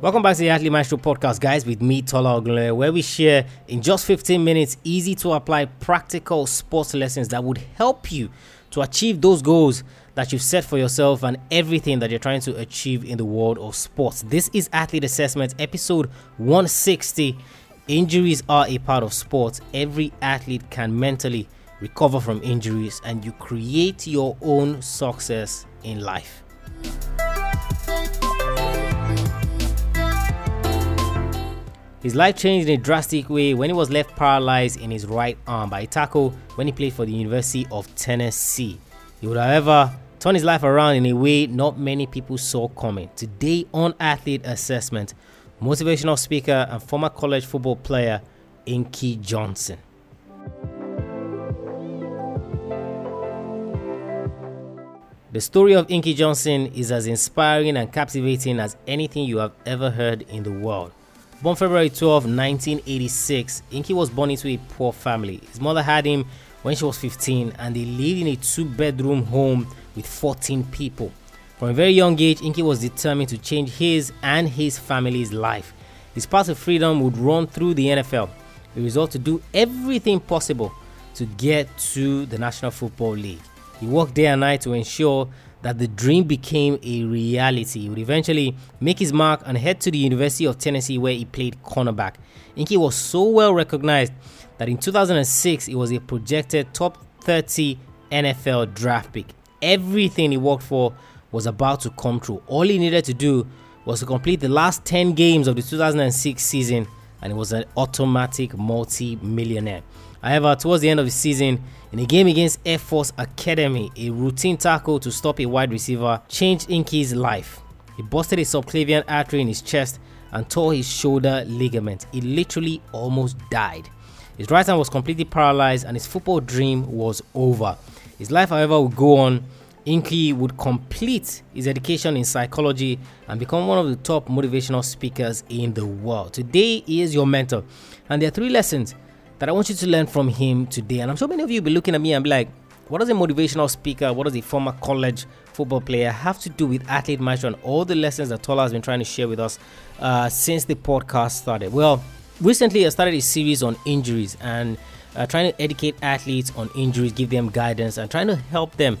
Welcome back to the Athlete Maestro podcast, guys, with me, Tola Ogunle, where we share in just 15 minutes easy to apply practical sports lessons that would help you to achieve those goals that you've set for yourself and everything that you're trying to achieve in the world of sports. This is Athlete Assessment, episode 160. Injuries are a part of sports. Every athlete can mentally recover from injuries, and you create your own success in life. His life changed in a drastic way when he was left paralyzed in his right arm by a tackle when he played for the University of Tennessee. He would, however, turn his life around in a way not many people saw coming. Today on Athlete Assessment, motivational speaker and former college football player Inky Johnson. The story of Inky Johnson is as inspiring and captivating as anything you have ever heard in the world. Born February 12, 1986, Inky was born into a poor family. His mother had him when she was 15 and they lived in a two bedroom home with 14 people. From a very young age, Inky was determined to change his and his family's life. His path of freedom would run through the NFL. He resolved to do everything possible to get to the National Football League. He worked day and night to ensure that the dream became a reality. He would eventually make his mark and head to the University of Tennessee where he played cornerback. Inky was so well recognized that in 2006 he was a projected top 30 NFL draft pick. Everything he worked for was about to come true. All he needed to do was to complete the last 10 games of the 2006 season and he was an automatic multi-millionaire. However, towards the end of the season, in a game against Air Force Academy, a routine tackle to stop a wide receiver changed Inky's life. He busted a subclavian artery in his chest and tore his shoulder ligament. He literally almost died. His right hand was completely paralyzed and his football dream was over. His life, however, would go on. Inky would complete his education in psychology and become one of the top motivational speakers in the world. Today, he is your mentor, and there are three lessons that I want you to learn from him today. And I'm sure many of you will be looking at me and be like, what does a motivational speaker, what does a former college football player have to do with Athlete and all the lessons that Tola has been trying to share with us uh, since the podcast started? Well, recently I started a series on injuries and uh, trying to educate athletes on injuries, give them guidance, and trying to help them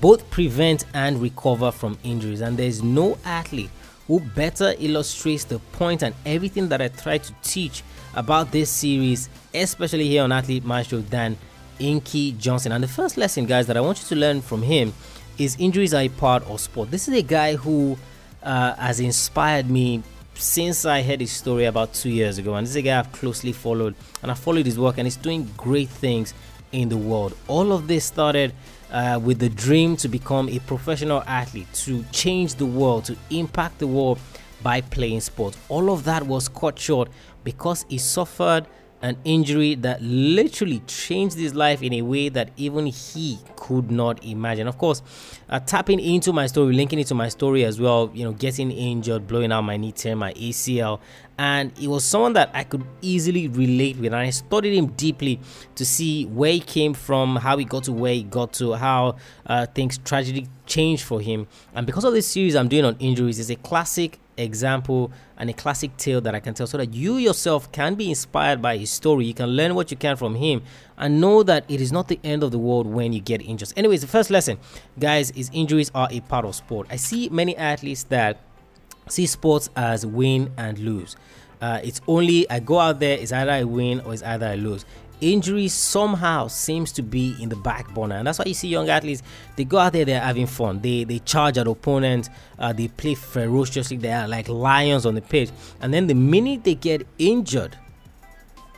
both prevent and recover from injuries. And there's no athlete who better illustrates the point and everything that I try to teach about this series, especially here on Athlete Maestro, than Inky Johnson. And the first lesson, guys, that I want you to learn from him is injuries are a part of sport. This is a guy who uh, has inspired me since I heard his story about two years ago. And this is a guy I've closely followed, and I followed his work, and he's doing great things in the world. All of this started uh, with the dream to become a professional athlete, to change the world, to impact the world by playing sports. All of that was cut short because he suffered an injury that literally changed his life in a way that even he could not imagine. Of course, uh, tapping into my story, linking it to my story as well, you know, getting injured, blowing out my knee, tearing my ACL, and he was someone that I could easily relate with. And I studied him deeply to see where he came from, how he got to where he got to, how uh, things tragically changed for him. And because of this series I'm doing on injuries, it's a classic example and a classic tale that I can tell so that you yourself can be inspired by his story. You can learn what you can from him and know that it is not the end of the world when you get injured. Anyways, the first lesson, guys, is injuries are a part of sport. I see many athletes that see sports as win and lose. Uh, it's only I go out there, it's either I win or it's either I lose injury somehow seems to be in the back burner and that's why you see young athletes they go out there they're having fun. They they charge at opponents uh, they play ferociously they are like lions on the pitch. And then the minute they get injured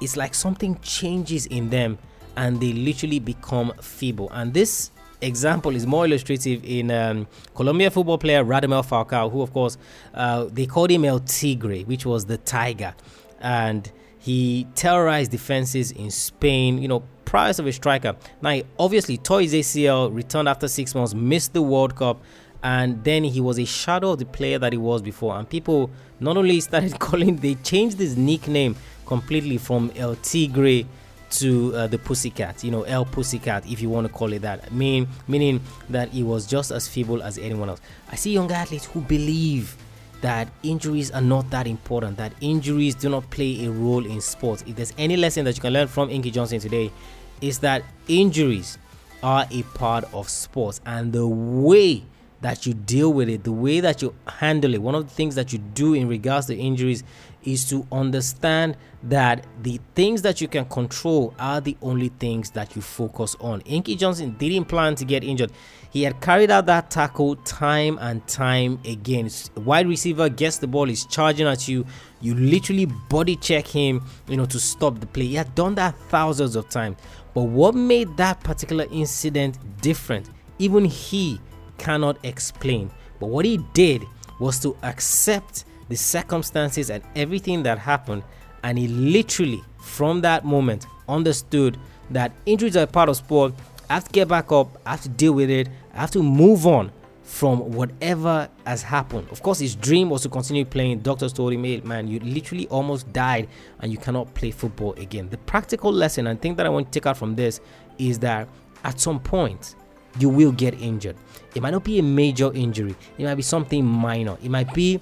it's like something changes in them and they literally become feeble. And this example is more illustrative in um, Colombia football player Radamel Falcao who of course uh, they called him El Tigre which was the tiger. And he terrorized defenses in Spain, you know, price of a striker. Now, he obviously, tore his ACL, returned after six months, missed the World Cup, and then he was a shadow of the player that he was before. And people not only started calling, they changed his nickname completely from El Tigre to uh, the Pussycat, you know, El Pussycat, if you want to call it that. Mean, meaning that he was just as feeble as anyone else. I see young athletes who believe that injuries are not that important, that injuries do not play a role in sports. If there's any lesson that you can learn from Inky Johnson today, is that injuries are a part of sports and the way that you deal with it, the way that you handle it. One of the things that you do in regards to injuries is to understand that the things that you can control are the only things that you focus on. Inky Johnson didn't plan to get injured. He had carried out that tackle time and time again. Wide receiver gets the ball, he's charging at you. You literally body check him, you know, to stop the play. He had done that thousands of times. But what made that particular incident different, even he cannot explain. But what he did was to accept the circumstances and everything that happened, and he literally, from that moment, understood that injuries are part of sport. I have to get back up, I have to deal with it, I have to move on from whatever has happened. Of course, his dream was to continue playing. Doctors told him, man, you literally almost died and you cannot play football again. The practical lesson and thing that I want to take out from this is that at some point, you will get injured. It might not be a major injury, it might be something minor, it might be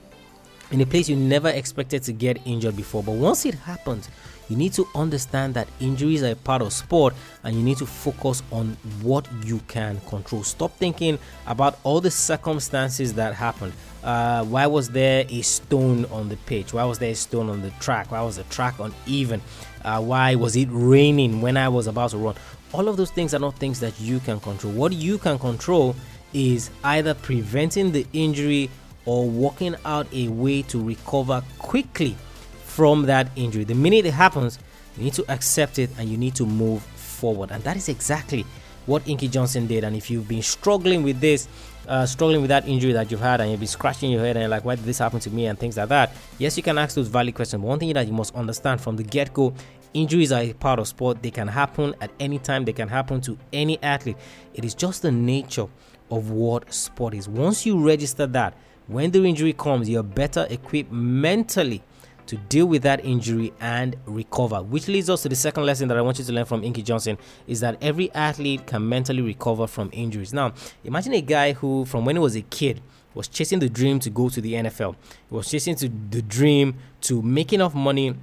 in a place you never expected to get injured before. But once it happens, you need to understand that injuries are a part of sport and you need to focus on what you can control. Stop thinking about all the circumstances that happened. Uh, why was there a stone on the pitch? Why was there a stone on the track? Why was the track uneven? Uh, why was it raining when I was about to run? All of those things are not things that you can control. What you can control is either preventing the injury or working out a way to recover quickly from that injury. The minute it happens, you need to accept it and you need to move forward. And that is exactly what Inky Johnson did. And if you've been struggling with this, uh, struggling with that injury that you've had, and you've been scratching your head and like, why did this happen to me, and things like that, yes, you can ask those valid questions. But one thing that you must understand from the get go injuries are a part of sport. They can happen at any time, they can happen to any athlete. It is just the nature of what sport is. Once you register that, when the injury comes, you're better equipped mentally to deal with that injury and recover. Which leads us to the second lesson that I want you to learn from Inky Johnson is that every athlete can mentally recover from injuries. Now, imagine a guy who, from when he was a kid, was chasing the dream to go to the NFL. He was chasing to the dream to make enough money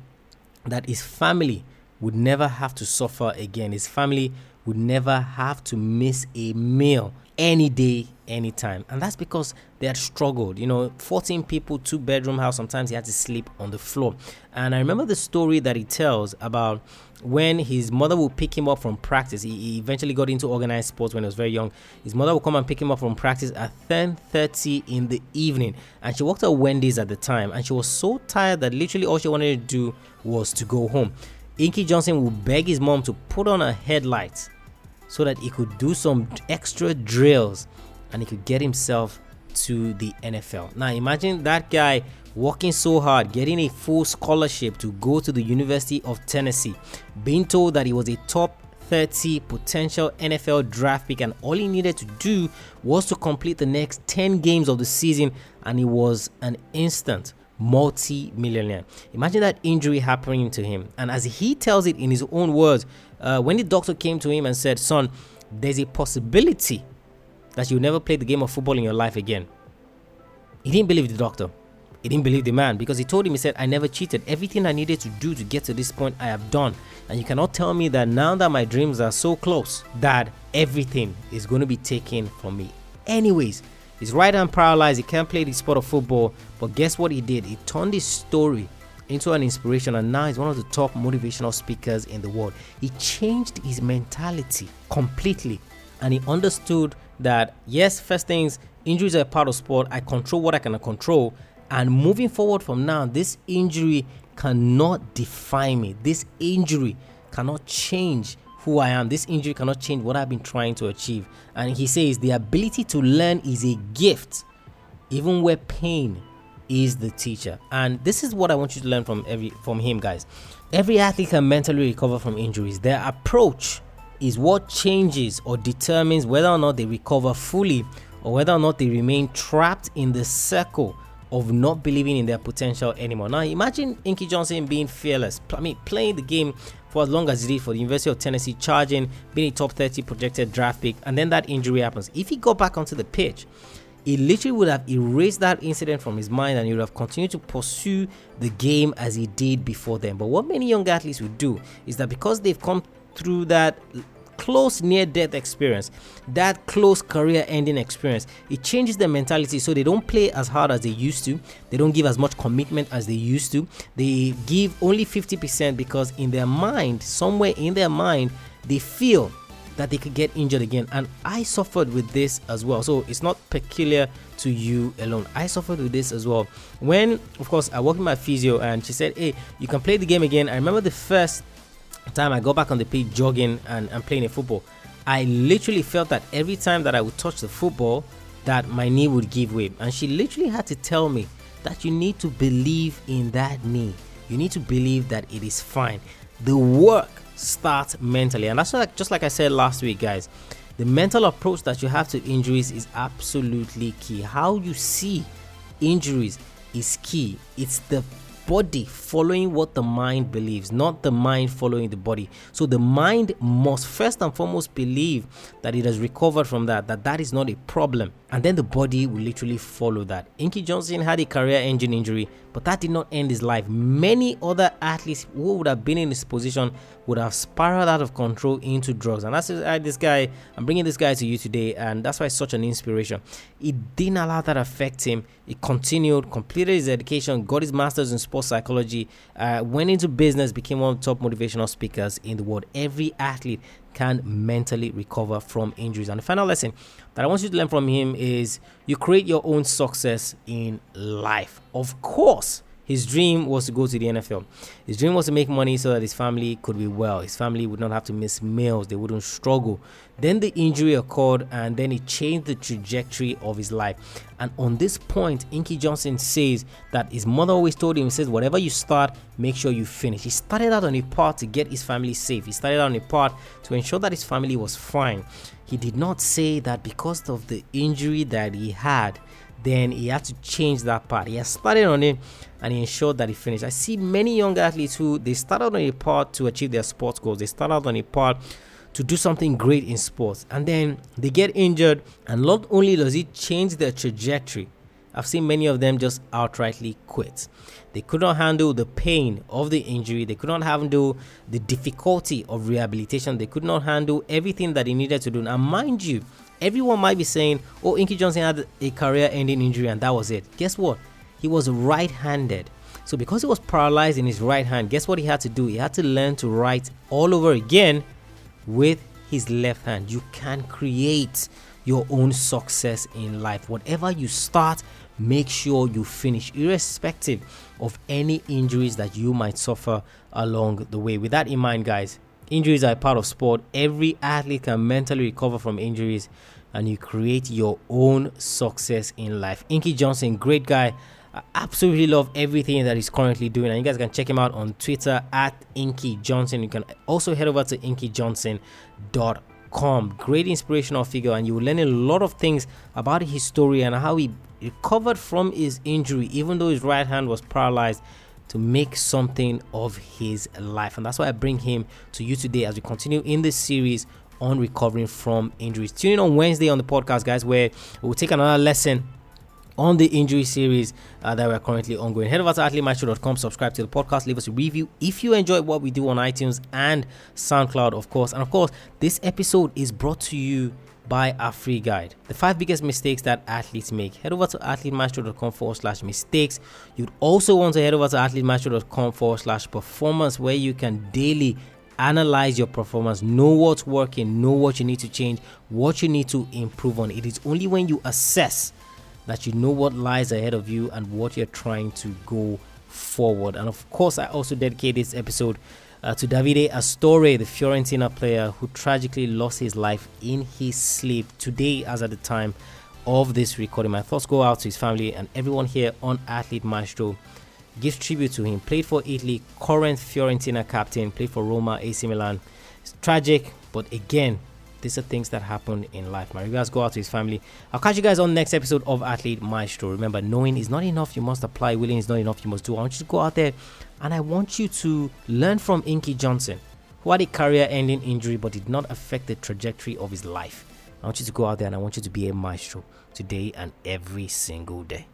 that his family would never have to suffer again. His family would never have to miss a meal any day, anytime. And that's because they had struggled. You know, 14 people, two bedroom house, sometimes he had to sleep on the floor. And I remember the story that he tells about when his mother would pick him up from practice. He, he eventually got into organized sports when he was very young. His mother would come and pick him up from practice at 10:30 in the evening. And she worked at Wendy's at the time. And she was so tired that literally all she wanted to do was to go home. Inky Johnson would beg his mom to put on a headlight so that he could do some extra drills and he could get himself to the NFL. Now imagine that guy working so hard, getting a full scholarship to go to the University of Tennessee, being told that he was a top 30 potential NFL draft pick, and all he needed to do was to complete the next 10 games of the season, and he was an instant multi millionaire. Imagine that injury happening to him. And as he tells it in his own words, uh, when the doctor came to him and said, Son, there's a possibility that you'll never play the game of football in your life again. He didn't believe the doctor. He didn't believe the man because he told him, he said, I never cheated. Everything I needed to do to get to this point, I have done. And you cannot tell me that now that my dreams are so close, that everything is going to be taken from me. Anyways, He's right arm paralyzed. He can't play the sport of football. But guess what he did? He turned his story into an inspiration and now he's one of the top motivational speakers in the world. He changed his mentality completely and he understood that yes, first things, injuries are part of sport. I control what I can control. And moving forward from now, this injury cannot define me. This injury cannot change who I am. This injury cannot change what I've been trying to achieve. And he says the ability to learn is a gift, even where pain is the teacher. And this is what I want you to learn from every from him, guys. Every athlete can mentally recover from injuries. Their approach is what changes or determines whether or not they recover fully or whether or not they remain trapped in the circle of not believing in their potential anymore. Now, imagine Inky Johnson being fearless. I mean, playing the game for as long as he did for the University of Tennessee, charging, being a top 30 projected draft pick, and then that injury happens. If he got back onto the pitch, he literally would have erased that incident from his mind and he would have continued to pursue the game as he did before then. But what many young athletes would do is that because they've come through that close near death experience, that close career ending experience, it changes their mentality so they don't play as hard as they used to. They don't give as much commitment as they used to. They give only 50% because in their mind, somewhere in their mind, they feel that they could get injured again. And I suffered with this as well. So it's not peculiar to you alone. I suffered with this as well. When, of course, I worked with my physio and she said, Hey, you can play the game again. I remember the first time I got back on the pitch jogging and, and playing a football. I literally felt that every time that I would touch the football, that my knee would give way. And she literally had to tell me that you need to believe in that knee. You need to believe that it is fine. The work start mentally. And that's like, just like I said last week, guys. The mental approach that you have to injuries is absolutely key. How you see injuries is key. It's the body following what the mind believes, not the mind following the body. So the mind must first and foremost believe that it has recovered from that, that that is not a problem. And then the body will literally follow that. Inky Johnson had a career engine injury, but that did not end his life. Many other athletes who would have been in this position would have spiraled out of control into drugs. And that's why this guy, I'm bringing this guy to you today, and that's why it's such an inspiration. It didn't allow that affect him. He continued, completed his education, got his master's in sports psychology, uh, went into business, became one of the top motivational speakers in the world. Every athlete can mentally recover from injuries. And the final lesson that I want you to learn from him is you create your own success in life. Of course, his dream was to go to the NFL. His dream was to make money so that his family could be well. His family would not have to miss meals, they wouldn't struggle. Then the injury occurred, and then it changed the trajectory of his life. And on this point, Inky Johnson says that his mother always told him, he says, whatever you start, make sure you finish. He started out on a part to get his family safe. He started out on a part to ensure that his family was fine. He did not say that because of the injury that he had, then he had to change that part. He started on it and he ensured that he finished. I see many young athletes who they started on a part to achieve their sports goals. They started on a part to do something great in sports and then they get injured and not only does it change their trajectory I've seen many of them just outrightly quit. They could not handle the pain of the injury. They could not handle the difficulty of rehabilitation. They could not handle everything that they needed to do. And mind you, everyone might be saying, oh, Inky Johnson had a career ending injury and that was it. Guess what? He was right handed. So, because he was paralyzed in his right hand, guess what he had to do? He had to learn to write all over again with his left hand. You can create your own success in life. Whatever you start, make sure you finish, irrespective of any injuries that you might suffer along the way. With that in mind, guys, injuries are part of sport. Every athlete can mentally recover from injuries, and you create your own success in life. Inky Johnson, great guy. I absolutely love everything that he's currently doing, and you guys can check him out on Twitter at Inky Johnson. You can also head over to inkyjohnson.com great inspirational figure, and you will learn a lot of things about his story and how he recovered from his injury, even though his right hand was paralyzed, to make something of his life. And that's why I bring him to you today as we continue in this series on recovering from injuries. Tune in on Wednesday on the podcast, guys, where we'll take another lesson on the injury series uh, that we're currently ongoing. Head over to athletemaestro.com, subscribe to the podcast, leave us a review if you enjoy what we do on iTunes and SoundCloud, of course. And of course, this episode is brought to you by our free guide. The five biggest mistakes that athletes make. Head over to athletemaestro.com forward slash mistakes. You'd also want to head over to athletemaestro.com forward slash performance, where you can daily analyze your performance, know what's working, know what you need to change, what you need to improve on. It is only when you assess that you know what lies ahead of you and what you're trying to go forward. And of course, I also dedicate this episode uh, to Davide Astori, the Fiorentina player who tragically lost his life in his sleep today, as at the time of this recording. My thoughts go out to his family and everyone here on Athlete Maestro. Gives tribute to him. Played for Italy, current Fiorentina captain, played for Roma, AC Milan. It's tragic, but again, these are things that happen in life. My regards go out to his family. I'll catch you guys on next episode of Athlete Maestro. Remember, knowing is not enough. You must apply. Willing is not enough. You must do. I want you to go out there and I want you to learn from Inky Johnson, who had a career ending injury but did not affect the trajectory of his life. I want you to go out there and I want you to be a maestro today and every single day.